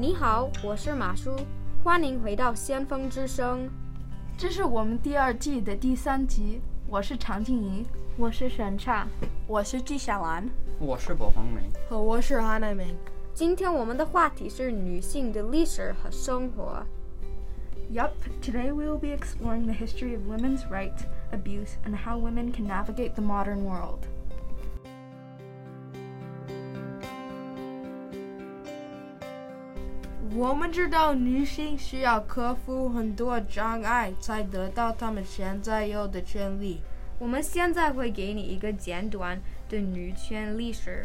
你好，我是马叔，欢迎回到先锋之声。这是我们第二季的第三集，我是常静怡，我是沈畅，我是纪晓岚，我是柏红梅，和我是韩乃明。今天我们的话题是女性的历史和生活。Yup, today we will be exploring the history of women's rights, abuse, and how women can navigate the modern world. 我们知道女性需要克服很多障碍才得到她们现在有的权利。我们现在会给你一个简短的女权历史。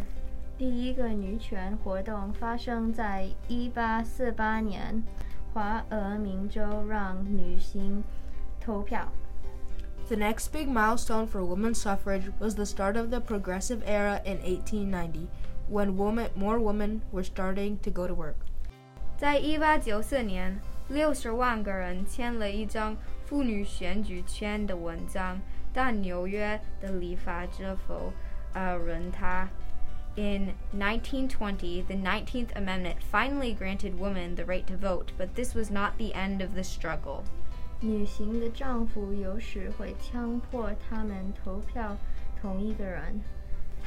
第一个女权活动发生在一八四八年，怀俄明州让女性投票。The next big milestone for women's suffrage was the start of the progressive era in 1890, when woman, more women were starting to go to work 在一八九四年，六十万个人签了一张妇女选举权的文章，但纽约的立法者否呃认它。In 1920, the 19th Amendment finally granted women the right to vote, but this was not the end of the struggle. 女性的丈夫有时会强迫她们投票同一个人。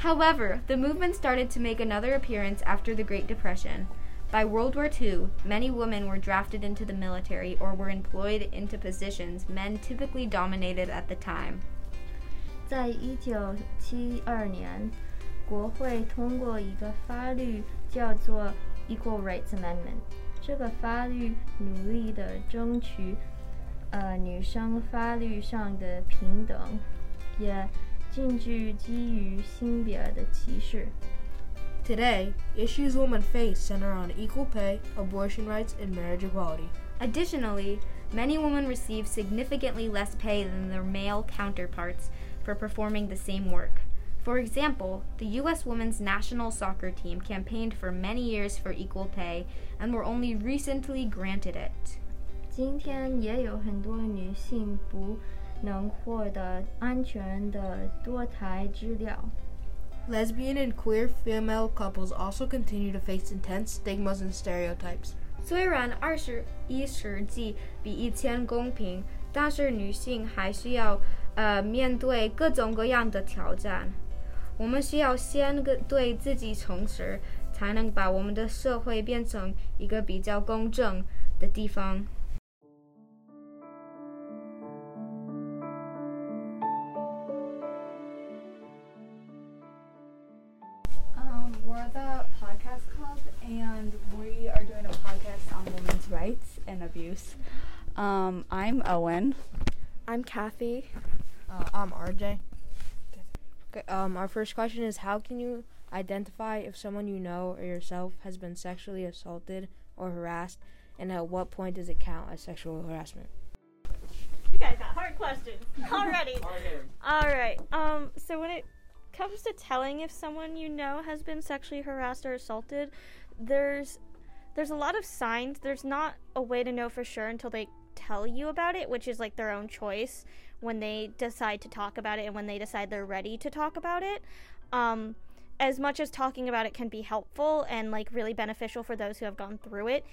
However, the movement started to make another appearance after the Great Depression. By World War II, many women were drafted into the military or were employed into positions men typically dominated at the time. 在一九七二年，国会通过一个法律叫做 Equal Rights Amendment。这个法律努力的争取呃女生法律上的平等，也禁止基于性别的歧视。 Today, issues women face center on equal pay, abortion rights, and marriage equality. Additionally, many women receive significantly less pay than their male counterparts for performing the same work. For example, the U.S. women's national soccer team campaigned for many years for equal pay and were only recently granted it. 今天也有很多女性不能获得安全的堕胎治疗。 Lesbian and queer female couples also continue to face intense stigmas and stereotypes. 虽然二十一世纪比以前公平，但是女性还需要呃面对各种各样的挑战。我们需要先个对自己诚实，才能把我们的社会变成一个比较公正的地方。 And we are doing a podcast on women's rights and abuse. Um, I'm Owen. I'm Kathy. Uh, I'm RJ. Okay, um, our first question is How can you identify if someone you know or yourself has been sexually assaulted or harassed, and at what point does it count as sexual harassment? You guys got hard questions already. All right. Um. So when it comes to telling if someone you know has been sexually harassed or assaulted, there's there's a lot of signs. There's not a way to know for sure until they tell you about it, which is like their own choice when they decide to talk about it and when they decide they're ready to talk about it. Um, as much as talking about it can be helpful and like really beneficial for those who have gone through it,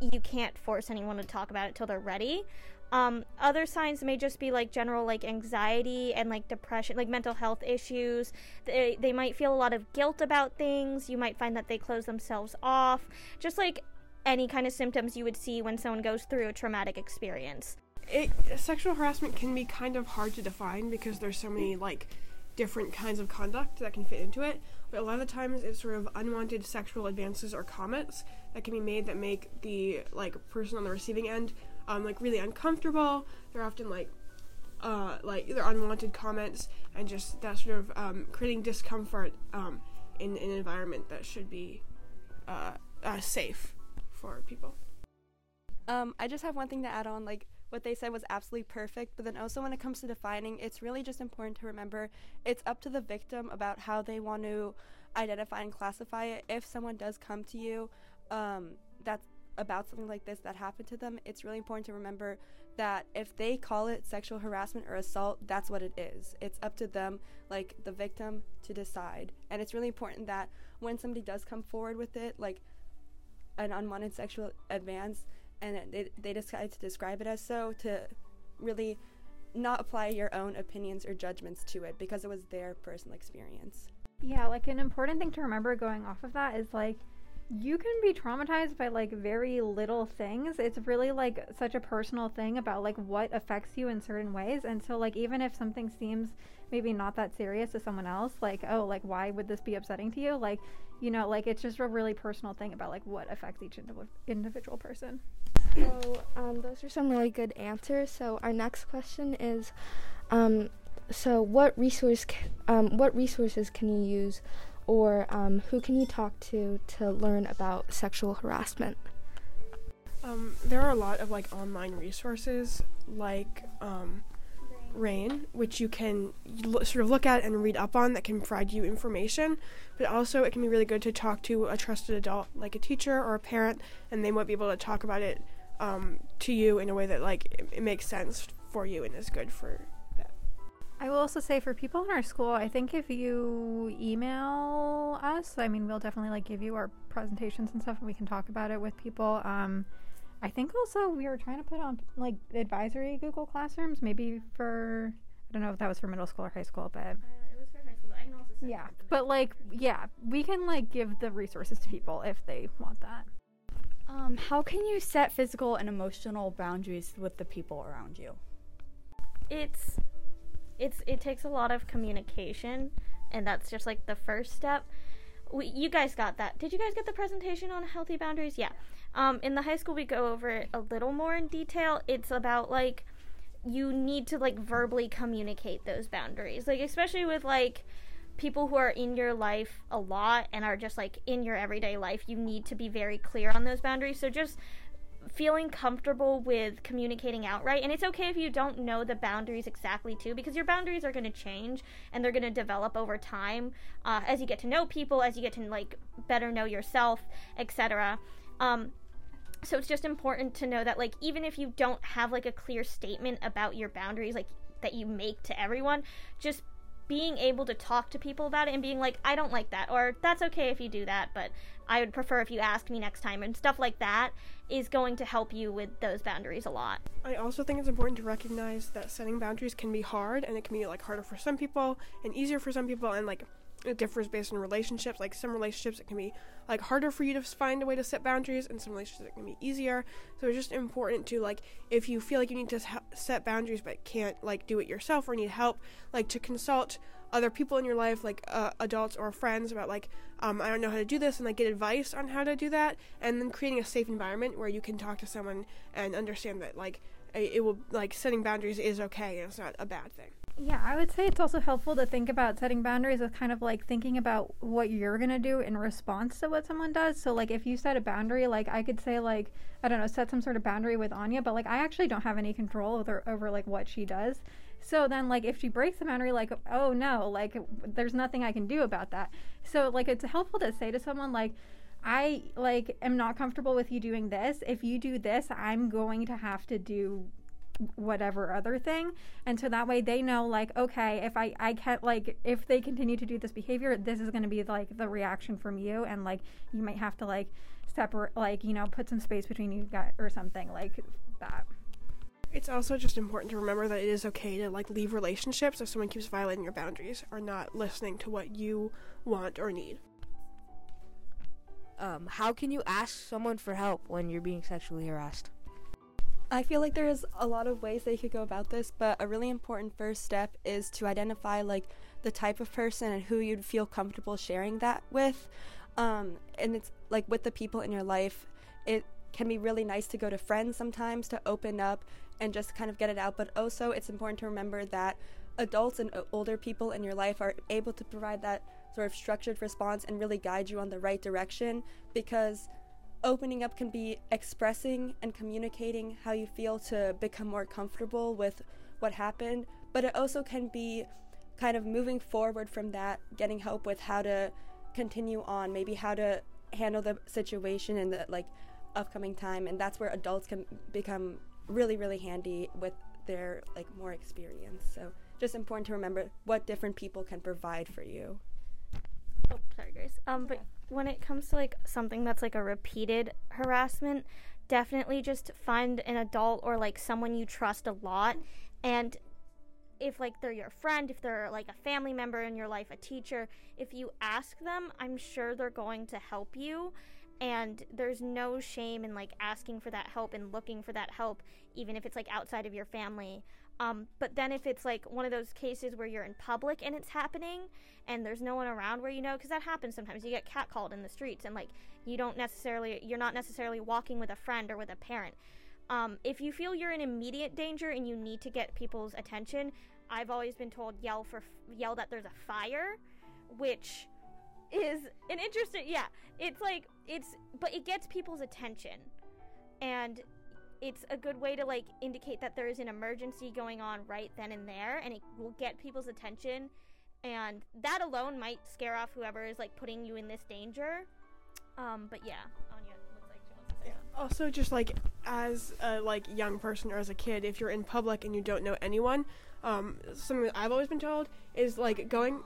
you can't force anyone to talk about it till they're ready. Um, other signs may just be like general like anxiety and like depression, like mental health issues. They, they might feel a lot of guilt about things. You might find that they close themselves off. Just like any kind of symptoms you would see when someone goes through a traumatic experience. It, sexual harassment can be kind of hard to define because there's so many like different kinds of conduct that can fit into it. But a lot of the times it's sort of unwanted sexual advances or comments that can be made that make the like person on the receiving end um, like really uncomfortable. They're often like uh, like they're unwanted comments and just that sort of um, creating discomfort um, in, in an environment that should be uh, uh, safe for people. Um, I just have one thing to add on. Like what they said was absolutely perfect, but then also when it comes to defining, it's really just important to remember it's up to the victim about how they want to identify and classify it. If someone does come to you, um, that's about something like this that happened to them, it's really important to remember that if they call it sexual harassment or assault, that's what it is. It's up to them, like the victim, to decide. And it's really important that when somebody does come forward with it, like an unwanted sexual advance and they, they decide to describe it as so to really not apply your own opinions or judgments to it because it was their personal experience. Yeah, like an important thing to remember going off of that is like you can be traumatized by like very little things. It's really like such a personal thing about like what affects you in certain ways. And so like even if something seems maybe not that serious to someone else, like oh like why would this be upsetting to you? Like you know like it's just a really personal thing about like what affects each indiv- individual person. So um, those are some really good answers. So our next question is, um, so what resource, ca- um, what resources can you use, or um, who can you talk to to learn about sexual harassment? Um, there are a lot of like online resources like um, RAINN, which you can l- sort of look at and read up on that can provide you information. But also, it can be really good to talk to a trusted adult, like a teacher or a parent, and they might be able to talk about it um, to you in a way that like it, it makes sense for you and is good for. I will also say for people in our school, I think if you email us, I mean, we'll definitely like give you our presentations and stuff, and we can talk about it with people. Um, I think also we were trying to put on like advisory Google Classrooms, maybe for I don't know if that was for middle school or high school, but it was for high school. I can also yeah, but like yeah, we can like give the resources to people if they want that. Um, how can you set physical and emotional boundaries with the people around you? it's it's it takes a lot of communication and that's just like the first step. We, you guys got that. Did you guys get the presentation on healthy boundaries? Yeah. Um, in the high school we go over it a little more in detail. It's about like you need to like verbally communicate those boundaries. Like especially with like people who are in your life a lot and are just like in your everyday life you need to be very clear on those boundaries. So just feeling comfortable with communicating outright and it's okay if you don't know the boundaries exactly too because your boundaries are going to change and they're going to develop over time uh, as you get to know people as you get to like better know yourself etc um, so it's just important to know that like even if you don't have like a clear statement about your boundaries like that you make to everyone just being able to talk to people about it and being like i don't like that or that's okay if you do that but i would prefer if you ask me next time and stuff like that is going to help you with those boundaries a lot. I also think it's important to recognize that setting boundaries can be hard and it can be like harder for some people and easier for some people and like it differs based on relationships. Like some relationships it can be like harder for you to find a way to set boundaries and some relationships it can be easier. So it's just important to like if you feel like you need to set boundaries but can't like do it yourself or need help, like to consult other people in your life, like uh, adults or friends, about like um, I don't know how to do this, and like get advice on how to do that, and then creating a safe environment where you can talk to someone and understand that like it it will like setting boundaries is okay and it's not a bad thing. Yeah, I would say it's also helpful to think about setting boundaries as kind of like thinking about what you're going to do in response to what someone does. So, like, if you set a boundary, like, I could say, like, I don't know, set some sort of boundary with Anya, but like, I actually don't have any control over, over like, what she does. So then, like, if she breaks the boundary, like, oh no, like, there's nothing I can do about that. So, like, it's helpful to say to someone, like, I like am not comfortable with you doing this. If you do this, I'm going to have to do whatever other thing and so that way they know like okay if i i can't like if they continue to do this behavior this is going to be like the reaction from you and like you might have to like separate like you know put some space between you guys or something like that It's also just important to remember that it is okay to like leave relationships if someone keeps violating your boundaries or not listening to what you want or need. Um, how can you ask someone for help when you're being sexually harassed? I feel like there's a lot of ways that you could go about this, but a really important first step is to identify like the type of person and who you'd feel comfortable sharing that with. Um, and it's like with the people in your life, it can be really nice to go to friends sometimes to open up and just kind of get it out. But also, it's important to remember that adults and older people in your life are able to provide that sort of structured response and really guide you on the right direction because opening up can be expressing and communicating how you feel to become more comfortable with what happened, but it also can be kind of moving forward from that, getting help with how to continue on, maybe how to handle the situation in the like upcoming time, and that's where adults can become really really handy with their like more experience. So just important to remember what different people can provide for you. Um, but when it comes to like something that's like a repeated harassment, definitely just find an adult or like someone you trust a lot and if like they're your friend, if they're like a family member in your life, a teacher, if you ask them, I'm sure they're going to help you. And there's no shame in like asking for that help and looking for that help, even if it's like outside of your family. Um, but then if it's like one of those cases where you're in public and it's happening and there's no one around where you know, because that happens sometimes. You get catcalled in the streets and like you don't necessarily, you're not necessarily walking with a friend or with a parent. Um, if you feel you're in immediate danger and you need to get people's attention, I've always been told yell for yell that there's a fire, which is an interesting. Yeah, it's like it's, but it gets people's attention, and it's a good way to like indicate that there is an emergency going on right then and there, and it will get people's attention, and that alone might scare off whoever is like putting you in this danger. Um, but yeah, Anya something. Also, just like as a like young person or as a kid, if you're in public and you don't know anyone, um, something I've always been told is like going,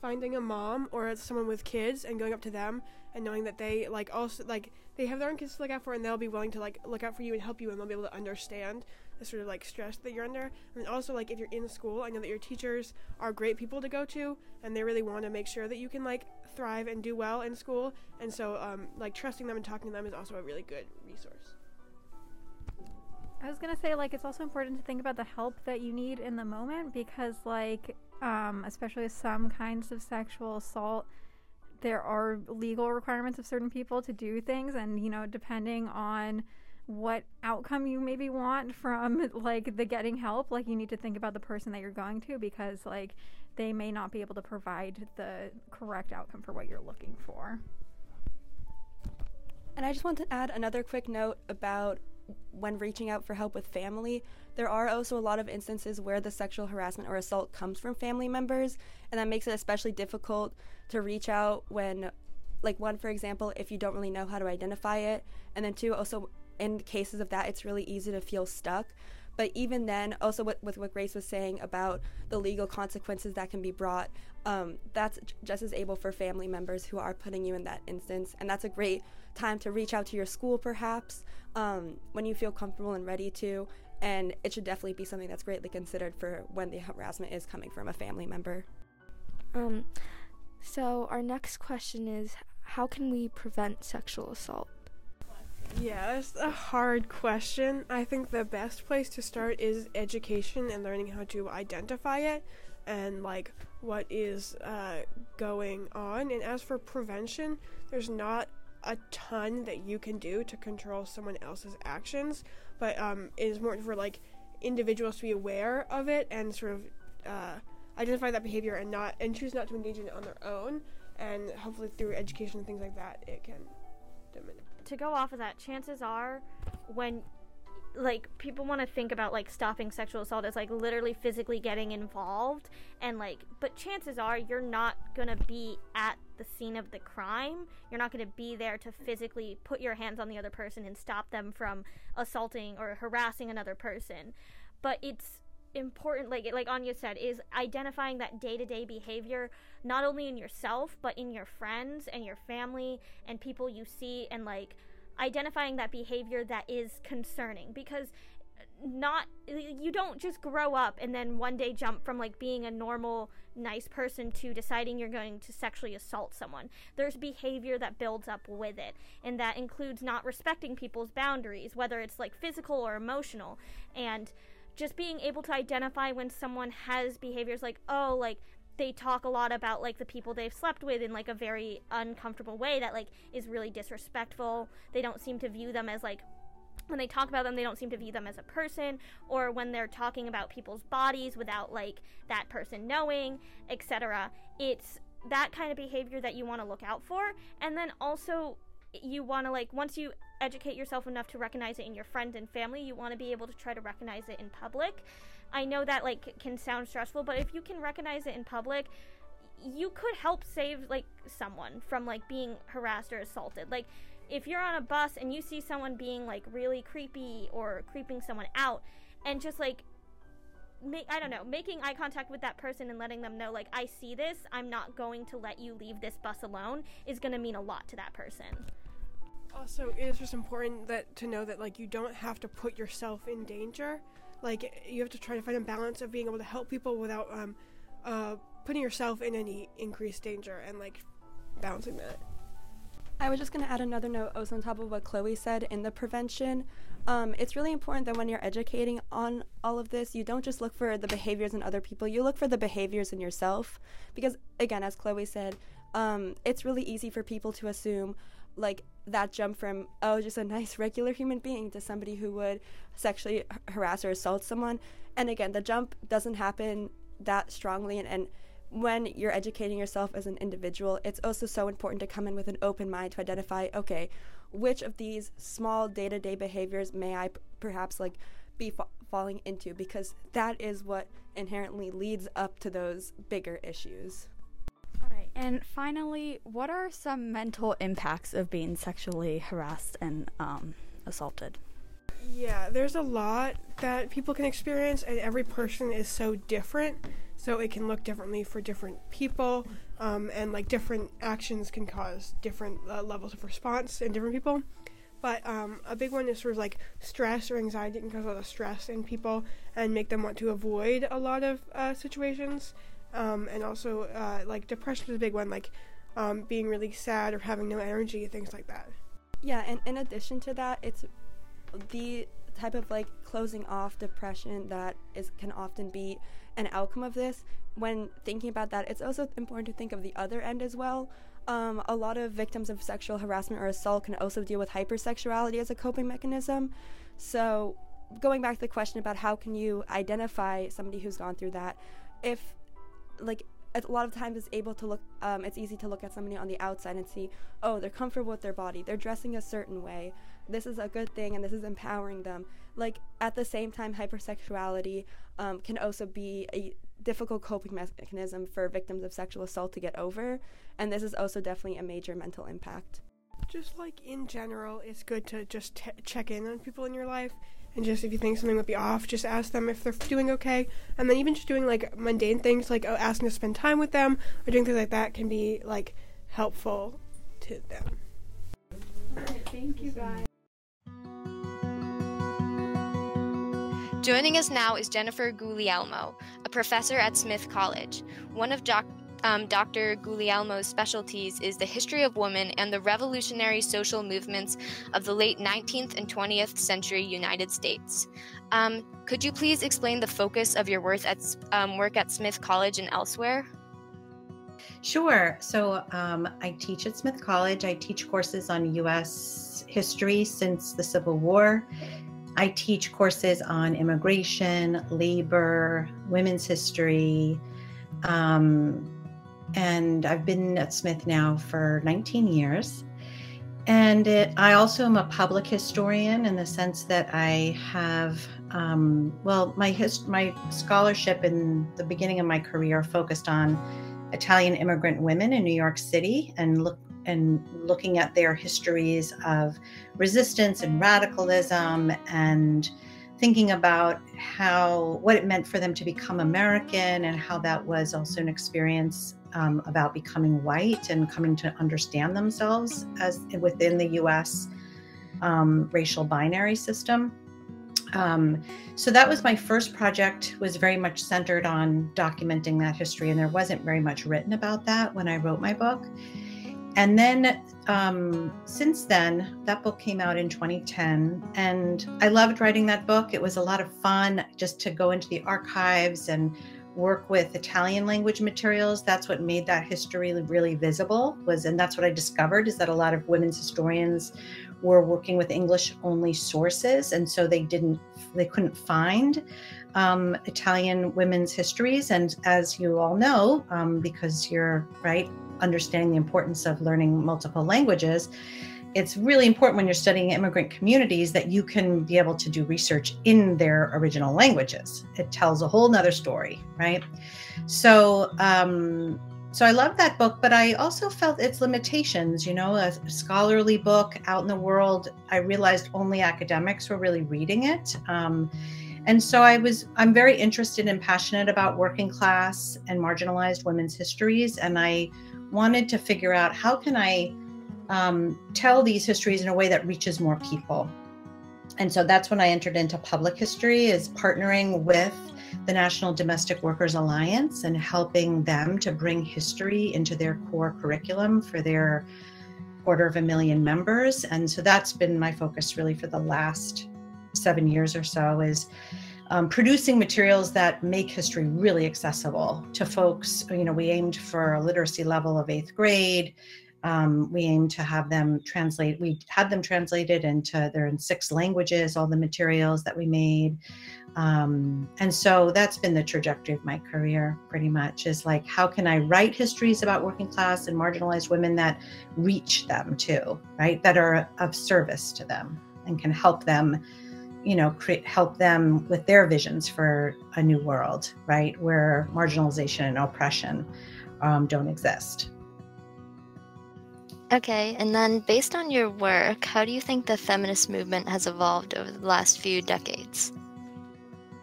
finding a mom or someone with kids and going up to them and knowing that they like also like they have their own kids to look out for and they'll be willing to like look out for you and help you and they'll be able to understand the sort of like stress that you're under. And also like if you're in school, I know that your teachers are great people to go to and they really want to make sure that you can like thrive and do well in school. And so um, like trusting them and talking to them is also a really good resource. I was gonna say like it's also important to think about the help that you need in the moment because like um, especially some kinds of sexual assault, there are legal requirements of certain people to do things, and you know depending on what outcome you maybe want from like the getting help, like you need to think about the person that you're going to because like they may not be able to provide the correct outcome for what you're looking for. And I just want to add another quick note about when reaching out for help with family. There are also a lot of instances where the sexual harassment or assault comes from family members, and that makes it especially difficult to reach out when, like, one, for example, if you don't really know how to identify it, and then two, also in cases of that, it's really easy to feel stuck. But even then, also with, with what Grace was saying about the legal consequences that can be brought, um, that's just as able for family members who are putting you in that instance. And that's a great time to reach out to your school, perhaps, um, when you feel comfortable and ready to. And it should definitely be something that's greatly considered for when the harassment is coming from a family member. Um, so our next question is how can we prevent sexual assault? Yeah, that's a hard question. I think the best place to start is education and learning how to identify it and like what is uh, going on. And as for prevention, there's not a ton that you can do to control someone else's actions, but um, it is more for like individuals to be aware of it and sort of uh, identify that behavior and not and choose not to engage in it on their own. And hopefully through education and things like that, it can. To go off of that, chances are when like people want to think about like stopping sexual assault as like literally physically getting involved and like but chances are you're not going to be at the scene of the crime. You're not going to be there to physically put your hands on the other person and stop them from assaulting or harassing another person. But it's important like like Anya said is identifying that day-to-day behavior not only in yourself but in your friends and your family and people you see and like identifying that behavior that is concerning. Because not you don't just grow up and then one day jump from like being a normal nice person to deciding you're going to sexually assault someone. There's behavior that builds up with it and that includes not respecting people's boundaries whether it's like physical or emotional. And just being able to identify when someone has behaviors like oh like they talk a lot about like the people they've slept with in like a very uncomfortable way that like is really disrespectful. They don't seem to view them as like when they talk about them they don't seem to view them as a person or when they're talking about people's bodies without like that person knowing etc it's that kind of behavior that you want to look out for and then also you want to like once you educate yourself enough to recognize it in your friends and family. You want to be able to try to recognize it in public. I know that like can sound stressful but if you can recognize it in public you could help save like someone from like being harassed or assaulted. Like if you're on a bus and you see someone being like really creepy or creeping someone out and just like make I don't know, making eye contact with that person and letting them know like I see this, I'm not going to let you leave this bus alone is going to mean a lot to that person. Also, it is just important that to know that like you don't have to put yourself in danger. Like you have to try to find a balance of being able to help people without um, uh, putting yourself in any increased danger and like balancing that. I was just going to add another note also on top of what Chloe said in the prevention. Um, it's really important that when you're educating on all of this, you don't just look for the behaviors in other people, you look for the behaviors in yourself. Because, again, as Chloe said, um, it's really easy for people to assume, like, that jump from, oh, just a nice regular human being to somebody who would sexually harass or assault someone. And again, the jump doesn't happen that strongly. And, and when you're educating yourself as an individual, it's also so important to come in with an open mind to identify, okay, which of these small day-to-day behaviors may I p- perhaps like be fa- falling into because that is what inherently leads up to those bigger issues. And finally, what are some mental impacts of being sexually harassed and um, assaulted? Yeah, there's a lot that people can experience, and every person is so different. So it can look differently for different people, um, and like different actions can cause different uh, levels of response in different people. But um, a big one is sort of like stress or anxiety can cause a lot of stress in people and make them want to avoid a lot of uh, situations. Um, and also, uh, like depression is a big one, like um, being really sad or having no energy, things like that. Yeah, and in addition to that, it's the type of like closing off depression that is can often be an outcome of this. When thinking about that, it's also important to think of the other end as well. Um, a lot of victims of sexual harassment or assault can also deal with hypersexuality as a coping mechanism. So, going back to the question about how can you identify somebody who's gone through that, if like a lot of times it's able to look um, it's easy to look at somebody on the outside and see oh they're comfortable with their body they're dressing a certain way this is a good thing and this is empowering them. Like at the same time hypersexuality um, can also be a difficult coping mechanism for victims of sexual assault to get over and this is also definitely a major mental impact. Just like in general it's good to just t- check in on people in your life and just if you think something would be off just ask them if they're doing okay and then even just doing like mundane things like oh, asking to spend time with them or doing things like that can be like helpful to them thank you guys Joining us now is Jennifer Guglielmo, a professor at Smith College. One of doc- um, Dr. Guglielmo's specialties is the history of women and the revolutionary social movements of the late 19th and 20th century United States. Um, could you please explain the focus of your work at, um, work at Smith College and elsewhere? Sure. So um, I teach at Smith College. I teach courses on U.S. history since the Civil War. I teach courses on immigration, labor, women's history, um, and I've been at Smith now for 19 years. And it, I also am a public historian in the sense that I have, um, well, my hist- my scholarship in the beginning of my career focused on Italian immigrant women in New York City and look and looking at their histories of resistance and radicalism and thinking about how what it meant for them to become American and how that was also an experience um, about becoming white and coming to understand themselves as within the U.S. Um, racial binary system. Um, so that was my first project. Was very much centered on documenting that history, and there wasn't very much written about that when I wrote my book. And then um, since then, that book came out in 2010, and I loved writing that book. It was a lot of fun just to go into the archives and work with Italian language materials. That's what made that history really visible. Was and that's what I discovered is that a lot of women's historians were working with English only sources, and so they didn't they couldn't find um, Italian women's histories. And as you all know, um, because you're right understanding the importance of learning multiple languages, it's really important when you're studying immigrant communities that you can be able to do research in their original languages. It tells a whole nother story, right? So, um, so I love that book, but I also felt its limitations. You know, a scholarly book out in the world, I realized only academics were really reading it. Um, And so I was, I'm very interested and passionate about working class and marginalized women's histories. And I wanted to figure out how can I um, tell these histories in a way that reaches more people. And so that's when I entered into public history, is partnering with the National Domestic Workers Alliance and helping them to bring history into their core curriculum for their quarter of a million members. And so that's been my focus really for the last seven years or so is um, producing materials that make history really accessible to folks. You know, we aimed for a literacy level of eighth grade. Um, we aim to have them translate. We had them translated into they're in six languages. All the materials that we made, um, and so that's been the trajectory of my career. Pretty much is like how can I write histories about working class and marginalized women that reach them too, right? That are of service to them and can help them you know create help them with their visions for a new world right where marginalization and oppression um, don't exist okay and then based on your work how do you think the feminist movement has evolved over the last few decades?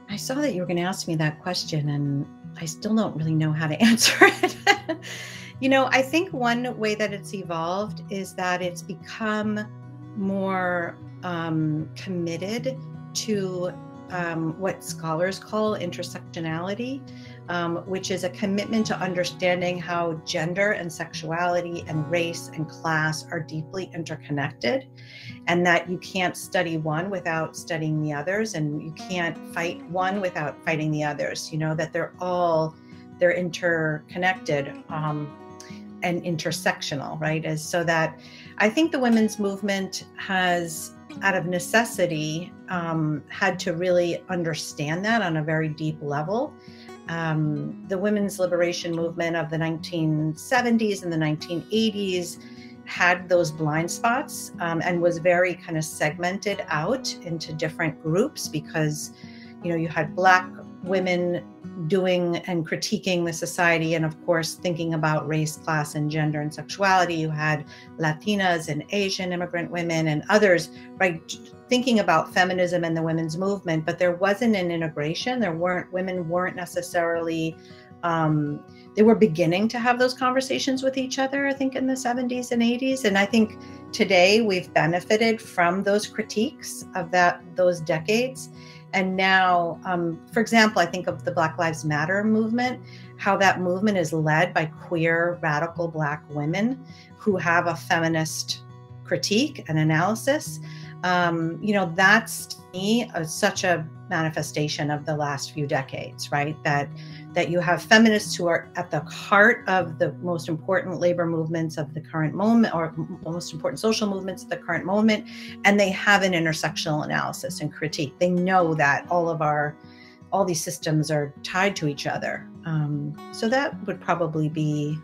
I saw that you were going to ask me that question and i still don't really know how to answer it. You know i think one way that it's evolved is that it's become more um, committed to um, what scholars call intersectionality, um, which is a commitment to understanding how gender and sexuality and race and class are deeply interconnected, and that you can't study one without studying the others, and you can't fight one without fighting the others. You know that they're all they're interconnected um, and intersectional, right? As so that I think the women's movement has out of necessity, um, had to really understand that on a very deep level. Um, the women's liberation movement of the 1970s and the 1980s had those blind spots um, and was very kind of segmented out into different groups because, you know, you had Black women doing and critiquing the society and of course thinking about race class and gender and sexuality. You had latinas and asian immigrant women and others right thinking about feminism and the women's movement but there wasn't an integration. There weren't women weren't necessarily um, they were beginning to have those conversations with each other i think in the 70s and 80s and i think today we've benefited from those critiques of that those decades and now, um, for example, I think of the Black Lives Matter movement, how that movement is led by queer, radical Black women who have a feminist critique and analysis. Um, you know, that's me uh, such a manifestation of the last few decades, right? That that you have feminists who are at the heart of the most important labor movements of the current moment or most important social movements of the current moment and they have an intersectional analysis and critique. They know that all of our all these systems are tied to each other. Um, so that would probably be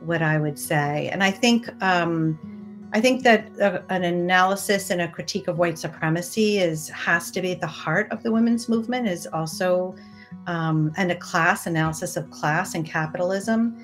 what i would say. And i think um, I think that uh, an analysis and a critique of white supremacy is has to be at the heart of the women's movement. Is also um, and a class analysis of class and capitalism.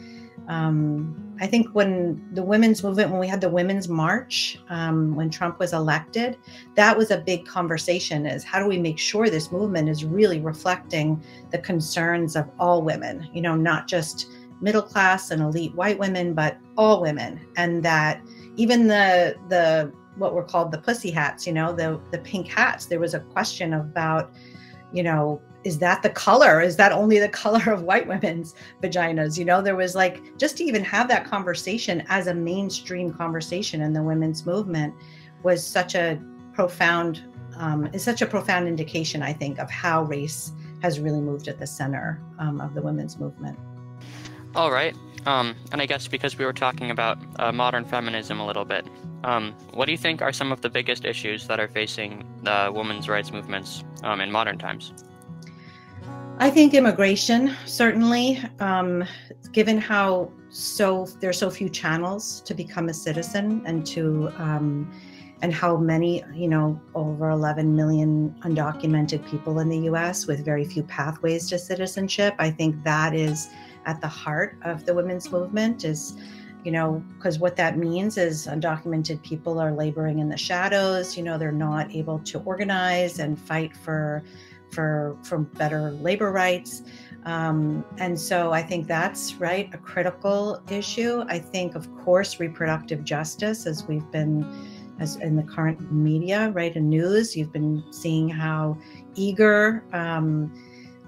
Um, I think when the women's movement, when we had the women's march, um, when Trump was elected, that was a big conversation is how do we make sure this movement is really reflecting the concerns of all women, you know, not just middle class and elite white women, but all women. And that even the, the, what were called the pussy hats, you know, the, the pink hats, there was a question about, you know, is that the color? Is that only the color of white women's vaginas? You know, there was like just to even have that conversation as a mainstream conversation in the women's movement was such a profound um, is such a profound indication, I think, of how race has really moved at the center um, of the women's movement. All right. Um, and I guess because we were talking about uh, modern feminism a little bit, um, what do you think are some of the biggest issues that are facing the women's rights movements um, in modern times? I think immigration, certainly, um, given how so there's so few channels to become a citizen and to um, and how many, you know, over 11 million undocumented people in the US with very few pathways to citizenship. I think that is at the heart of the women's movement is you know because what that means is undocumented people are laboring in the shadows you know they're not able to organize and fight for for for better labor rights. Um, and so I think that's right a critical issue. I think, of course, reproductive justice, as we've been as in the current media, right, in news, you've been seeing how eager um,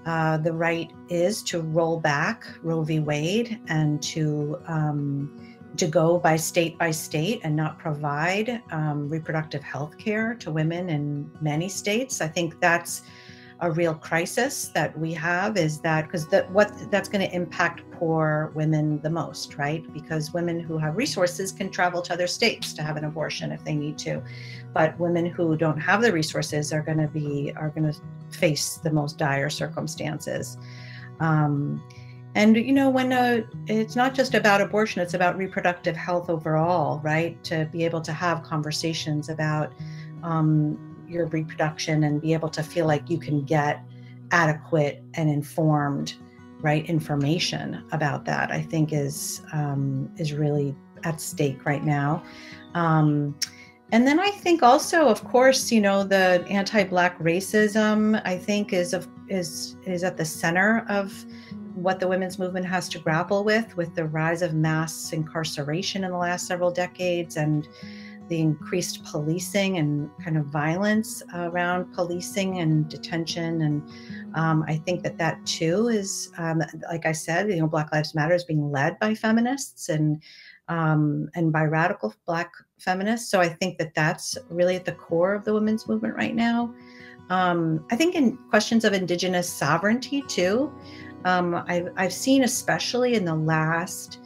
uh, the right is to roll back Roe v. Wade and to um, to go by state by state and not provide um, reproductive health care to women in many states. I think that's a real crisis that we have is that because that what that's going to impact poor women the most right? Because women who have resources can travel to other states to have an abortion if they need to. But women who don't have the resources are going to be are going to face the most dire circumstances. Um, and you know when uh, it's not just about abortion it's about reproductive health overall right? To be able to have conversations about um, your reproduction and be able to feel like you can get adequate and informed right information about that i think is um, is really at stake right now. Um, and then i think also of course you know the anti-black racism i think is of is is at the center of what the women's movement has to grapple with with the rise of mass incarceration in the last several decades and the increased policing and kind of violence around policing and detention. And um, I think that that too is, um, like I said, you know, Black Lives Matter is being led by feminists and um, and by radical Black feminists. So I think that that's really at the core of the women's movement right now. Um, I think in questions of Indigenous sovereignty too, um, I've, I've seen, especially in the last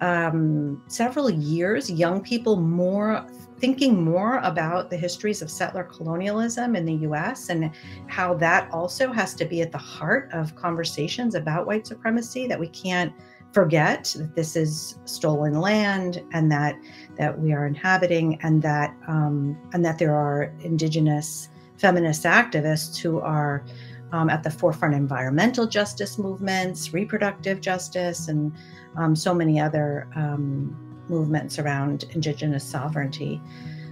um, several years, young people more thinking more about the histories of settler colonialism in the US and how that also has to be at the heart of conversations about white supremacy that we can't forget that this is stolen land and that that we are inhabiting and that um, and that there are indigenous feminist activists who are um, at the forefront environmental justice movements reproductive justice and um, so many other um, movements around indigenous sovereignty.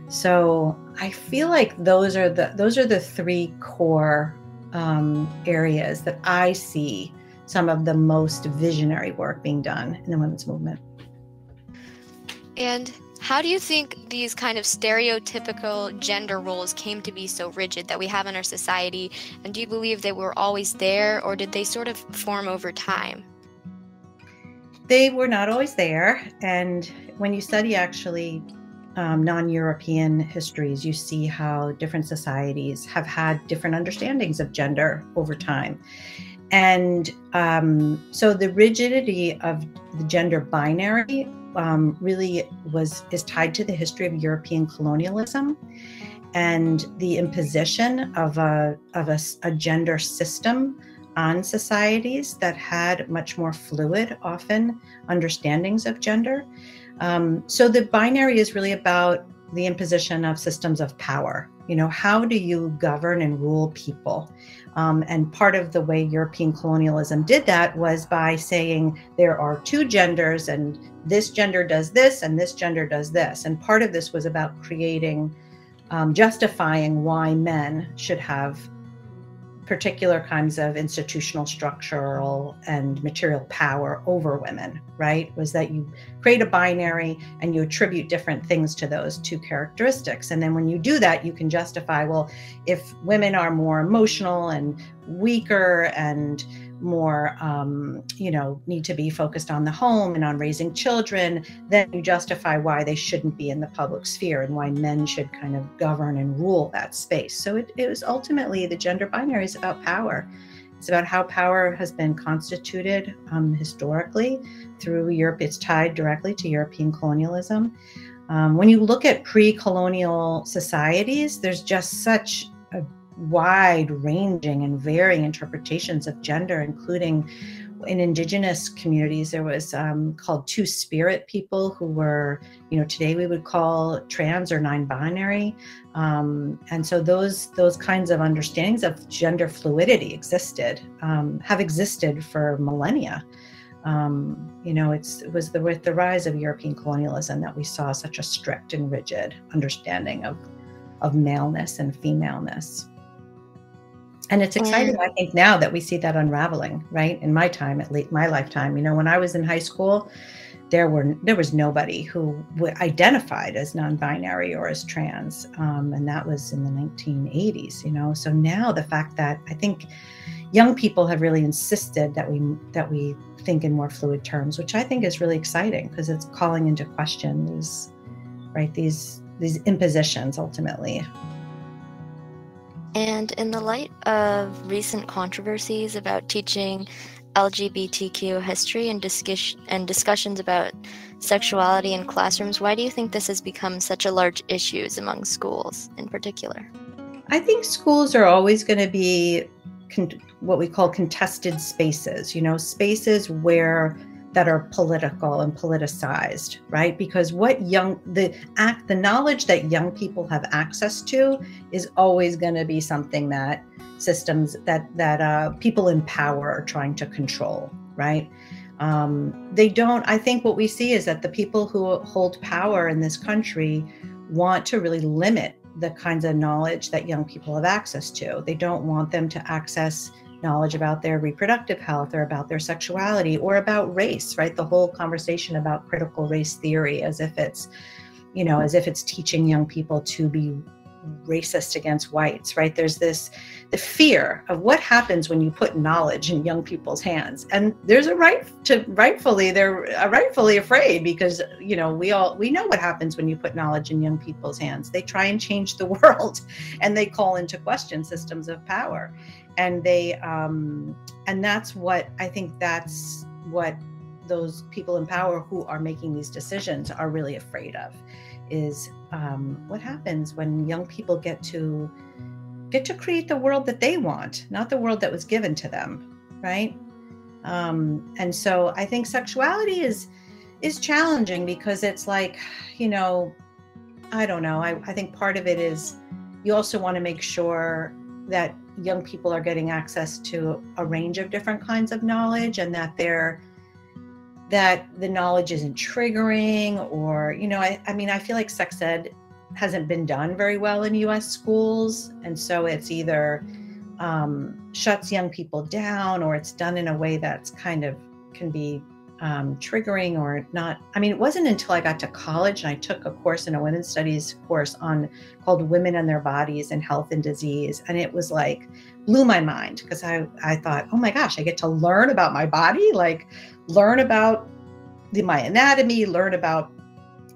So I feel like those are the those are the three core um, areas that I see some of the most visionary work being done in the women's movement. And how do you think these kind of stereotypical gender roles came to be so rigid that we have in our society? And do you believe they were always there, or did they sort of form over time? They were not always there. And when you study actually um, non European histories, you see how different societies have had different understandings of gender over time. And um, so the rigidity of the gender binary um, really was is tied to the history of European colonialism and the imposition of a of a, a gender system on societies that had much more fluid, often, understandings of gender. Um, so the binary is really about the imposition of systems of power. You know, how do you govern and rule people? Um, and part of the way European colonialism did that was by saying there are two genders, and this gender does this, and this gender does this. And part of this was about creating, um, justifying why men should have particular kinds of institutional structural and material power over women right? Was that you create a binary and you attribute different things to those two characteristics. And then when you do that you can justify well if women are more emotional and weaker and more um, you know need to be focused on the home and on raising children then you justify why they shouldn't be in the public sphere and why men should kind of govern and rule that space. So it, it was ultimately the gender binary is about power. It's about how power has been constituted um, historically through europe. It's tied directly to european colonialism. Um, when you look at pre-colonial societies there's just such a wide ranging and varying interpretations of gender, including in indigenous communities there was um, called two spirit people who were you know today we would call trans or non-binary. Um, and so those those kinds of understandings of gender fluidity existed um, have existed for millennia. Um, you know it's it was the with the rise of european colonialism that we saw such a strict and rigid understanding of of maleness and femaleness and it's exciting i think now that we see that unraveling right? In my time at least my lifetime you know when i was in high school there were there was nobody who identified as non-binary or as trans um, and that was in the 1980s you know? So now the fact that i think young people have really insisted that we that we think in more fluid terms which i think is really exciting because it's calling into question these right these these impositions ultimately and in the light of recent controversies about teaching LGBTQ history and, discuss- and discussions about sexuality in classrooms, why do you think this has become such a large issue among schools in particular? I think schools are always going to be con- what we call contested spaces, you know, spaces where that are political and politicized, right? Because what young the act the knowledge that young people have access to is always going to be something that systems that that uh, people in power are trying to control, right? Um, they don't. I think what we see is that the people who hold power in this country want to really limit the kinds of knowledge that young people have access to. They don't want them to access knowledge about their reproductive health or about their sexuality or about race, right? The whole conversation about critical race theory as if it's, you know, as if it's teaching young people to be racist against whites, right? There's this the fear of what happens when you put knowledge in young people's hands. And there's a right to rightfully they're uh, rightfully afraid because you know, we all we know what happens when you put knowledge in young people's hands. They try and change the world and they call into question systems of power and they um, and that's what I think that's what those people in power who are making these decisions are really afraid of is um, what happens when young people get to get to create the world that they want not the world that was given to them right? Um, and so i think sexuality is is challenging because it's like you know i don't know. I, I think part of it is you also want to make sure that young people are getting access to a range of different kinds of knowledge and that they're that the knowledge isn't triggering or you know I, I mean i feel like sex ed hasn't been done very well in us schools. And so it's either um, shuts young people down or it's done in a way that's kind of can be um, triggering or not. I mean, it wasn't until I got to college and I took a course in a women's studies course on called Women and Their Bodies and Health and Disease. And it was like, blew my mind because I, I thought, oh my gosh, I get to learn about my body, like learn about the, my anatomy, learn about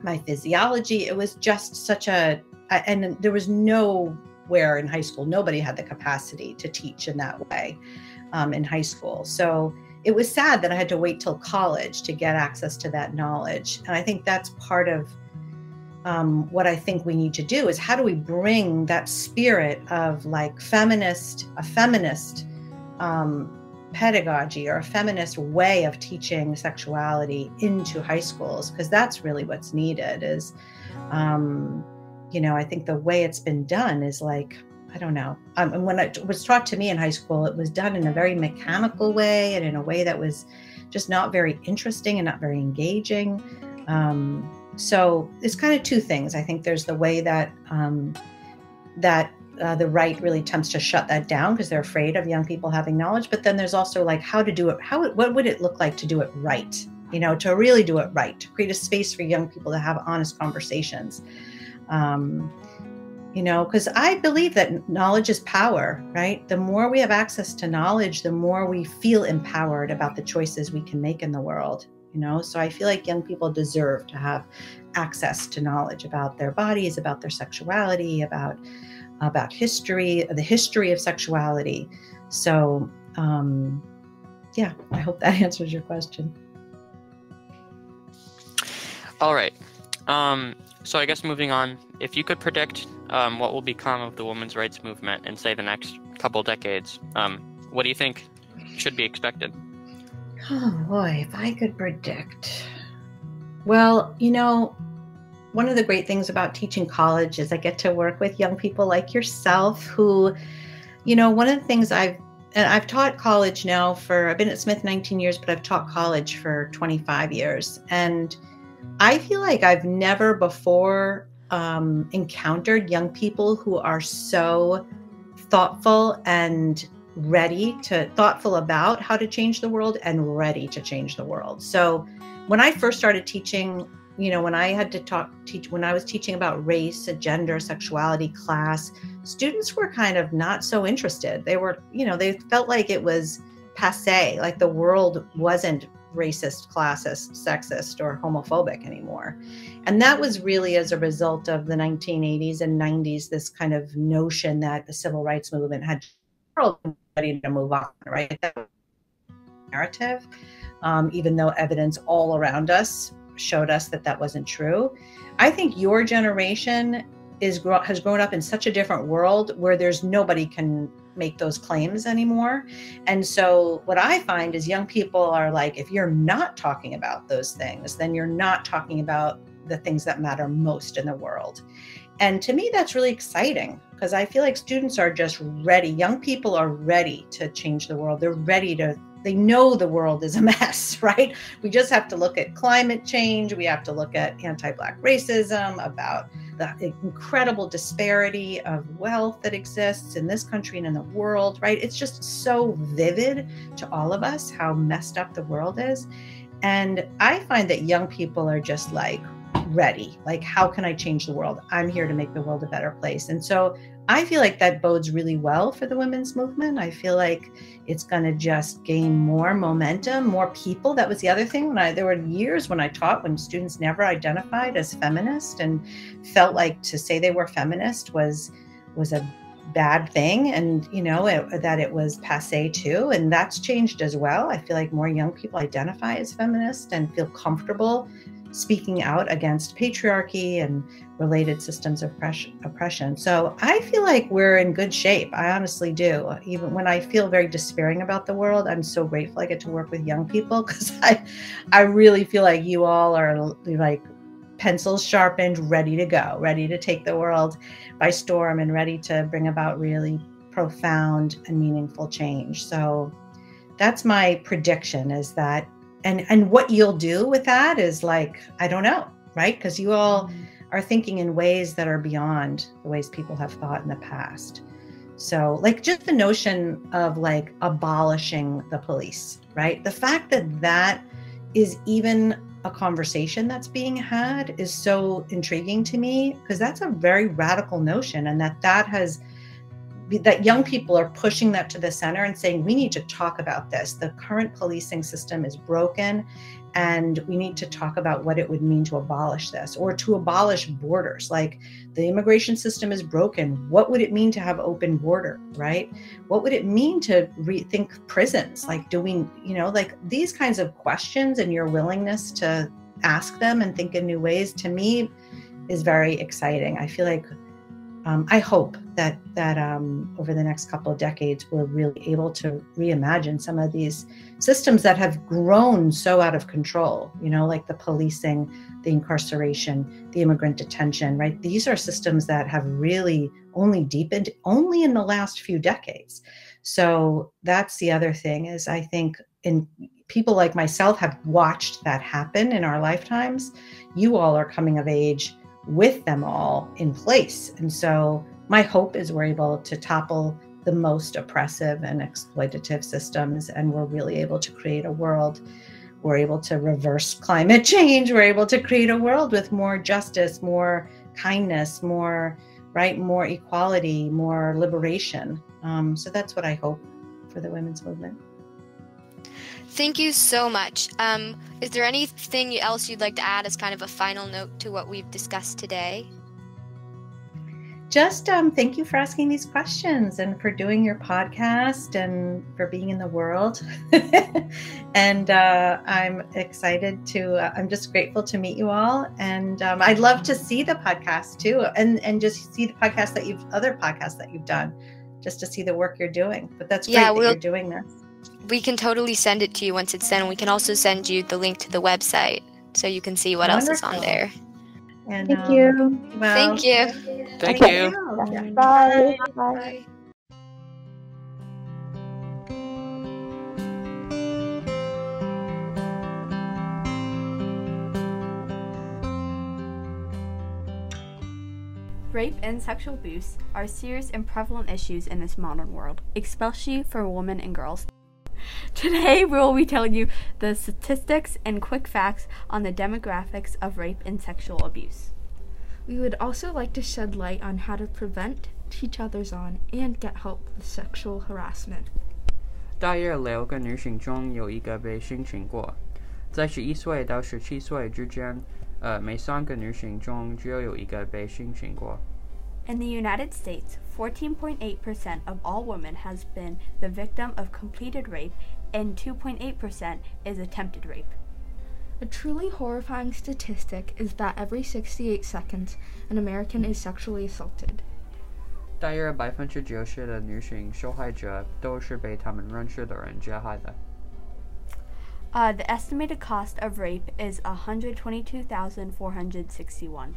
my physiology. It was just such a, and there was nowhere in high school, nobody had the capacity to teach in that way um, in high school. So, it was sad that I had to wait till college to get access to that knowledge. And I think that's part of um, what I think we need to do is how do we bring that spirit of like feminist, a feminist um, pedagogy or a feminist way of teaching sexuality into high schools? Because that's really what's needed is, um, you know, I think the way it's been done is like, I don't know. Um, when it was taught to me in high school, it was done in a very mechanical way and in a way that was just not very interesting and not very engaging. Um, so it's kind of two things. I think there's the way that um, that uh, the right really attempts to shut that down because they're afraid of young people having knowledge. But then there's also like how to do it. How what would it look like to do it right? You know, to really do it right, to create a space for young people to have honest conversations. Um, you know because i believe that knowledge is power right? The more we have access to knowledge the more we feel empowered about the choices we can make in the world you know? So i feel like young people deserve to have access to knowledge about their bodies about their sexuality about about history the history of sexuality. So um yeah i hope that answers your question. All right. Um so I guess moving on, if you could predict um, what will become of the women's rights movement in say the next couple decades, um, what do you think should be expected? Oh boy, if I could predict. Well, you know, one of the great things about teaching college is I get to work with young people like yourself who, you know, one of the things I've and I've taught college now for I've been at Smith 19 years, but I've taught college for 25 years. And I feel like I've never before um, encountered young people who are so thoughtful and ready to thoughtful about how to change the world and ready to change the world. So when I first started teaching, you know, when I had to talk teach when I was teaching about race, gender, sexuality, class, students were kind of not so interested. They were, you know, they felt like it was passe, like the world wasn't racist, classist, sexist, or homophobic anymore. And that was really as a result of the 1980s and 90s, this kind of notion that the civil rights movement had ready to move on, right? That narrative, um, even though evidence all around us showed us that that wasn't true. I think your generation is has grown up in such a different world where there's nobody can make those claims anymore. And so what I find is young people are like if you're not talking about those things, then you're not talking about the things that matter most in the world. And to me that's really exciting because I feel like students are just ready. Young people are ready to change the world. They're ready to they know the world is a mess, right? We just have to look at climate change. We have to look at anti Black racism, about the incredible disparity of wealth that exists in this country and in the world, right? It's just so vivid to all of us how messed up the world is. And I find that young people are just like, ready. Like, how can I change the world? I'm here to make the world a better place. And so I feel like that bodes really well for the women's movement. I feel like it's going to just gain more momentum, more people. That was the other thing when I there were years when I taught when students never identified as feminist and felt like to say they were feminist was was a bad thing and you know it, that it was passe too and that's changed as well i feel like more young people identify as feminist and feel comfortable speaking out against patriarchy and related systems of oppression. So I feel like we're in good shape. I honestly do. Even when I feel very despairing about the world, I'm so grateful I get to work with young people because I, I really feel like you all are like pencils sharpened, ready to go, ready to take the world by storm, and ready to bring about really profound and meaningful change. So that's my prediction: is that and and what you'll do with that is like i don't know right? Because you all mm-hmm. are thinking in ways that are beyond the ways people have thought in the past. So like just the notion of like abolishing the police right? The fact that that is even a conversation that's being had is so intriguing to me because that's a very radical notion and that that has that young people are pushing that to the center and saying we need to talk about this. The current policing system is broken and we need to talk about what it would mean to abolish this or to abolish borders. Like the immigration system is broken. What would it mean to have open border right? What would it mean to rethink prisons? Like do we you know like these kinds of questions and your willingness to ask them and think in new ways to me is very exciting. I feel like um, I hope that that um, over the next couple of decades we're really able to reimagine some of these systems that have grown so out of control. You know, like the policing, the incarceration, the immigrant detention. Right? These are systems that have really only deepened only in the last few decades. So that's the other thing is I think in people like myself have watched that happen in our lifetimes. You all are coming of age with them all in place. And so my hope is we're able to topple the most oppressive and exploitative systems and we're really able to create a world. We're able to reverse climate change. We're able to create a world with more justice more kindness more right more equality more liberation. Um, so that's what i hope for the women's movement Thank you so much. Um, is there anything else you'd like to add as kind of a final note to what we've discussed today? Just um, thank you for asking these questions and for doing your podcast and for being in the world. and uh, I'm excited to, uh, I'm just grateful to meet you all. And um, I'd love to see the podcast too, and, and just see the podcast that you've, other podcasts that you've done, just to see the work you're doing. But that's great yeah, that we'll, you're doing this we can totally send it to you once it's done. We can also send you the link to the website so you can see what Wonderful. else is on there. And, Thank um, you. Well, Thank you. Thank you. Bye. Bye. Bye. Rape and sexual abuse are serious and prevalent issues in this modern world, especially for women and girls. Today, we will be telling you the statistics and quick facts on the demographics of rape and sexual abuse. We would also like to shed light on how to prevent, teach others on, and get help with sexual harassment. 大约六个女性中有一个被性侵过，在十一岁到十七岁之间，呃，每三个女性中只有一个被性侵过。 In the United States, 14.8% of all women has been the victim of completed rape and 2.8% is attempted rape. A truly horrifying statistic is that every 68 seconds, an American is sexually assaulted. 大约百分之九十的女性受害者都是被他们认识的人加害的。 Uh, the estimated cost of rape is 122,461.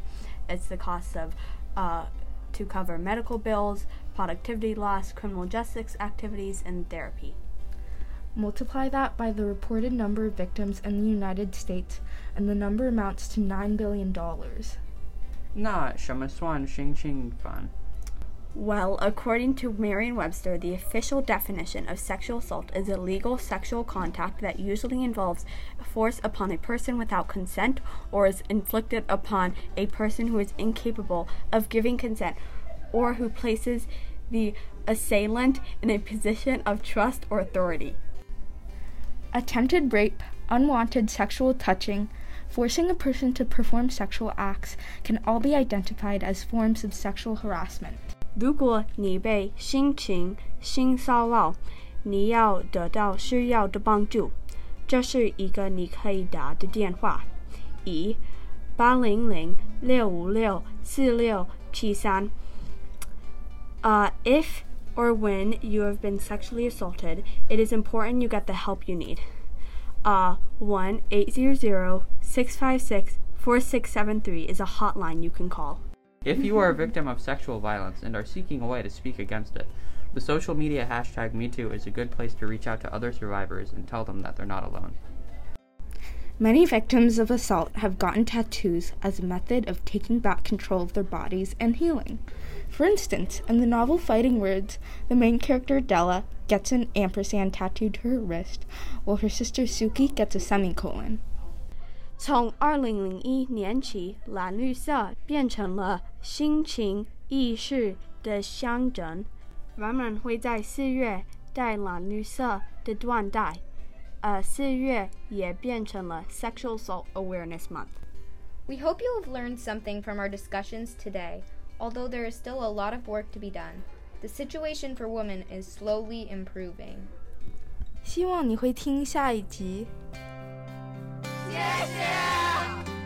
It's the cost of uh, to cover medical bills, productivity loss, criminal justice activities, and therapy. Multiply that by the reported number of victims in the United States, and the number amounts to $9 billion. 那什么算性侵犯？Well, according to Merriam Webster, the official definition of sexual assault is illegal sexual contact that usually involves force upon a person without consent or is inflicted upon a person who is incapable of giving consent or who places the assailant in a position of trust or authority. Attempted rape, unwanted sexual touching, forcing a person to perform sexual acts can all be identified as forms of sexual harassment. 如果你被性侵、性骚扰，你要得到需要的帮助。这是一个你可以打的电话：一八零零六五六四六七三。Uh, if or when you have been sexually assaulted, it is important you get the help you need. Uh, 1 800 656 4673 is a hotline you can call. If you are a victim of sexual violence and are seeking a way to speak against it, the social media hashtag MeToo is a good place to reach out to other survivors and tell them that they're not alone. Many victims of assault have gotten tattoos as a method of taking back control of their bodies and healing. For instance, in the novel Fighting Words, the main character Della gets an ampersand tattooed to her wrist, while her sister Suki gets a semicolon. 从二零零一年起，蓝绿色变成了性侵意识的象征。人们会在四月戴蓝绿色的缎带，而四月也变成了 Sexual Assault Awareness Month. We hope you have learned something from our discussions today, although there is still a lot of work to be done. The situation for women is slowly improving. 希望你会听下一集。谢谢。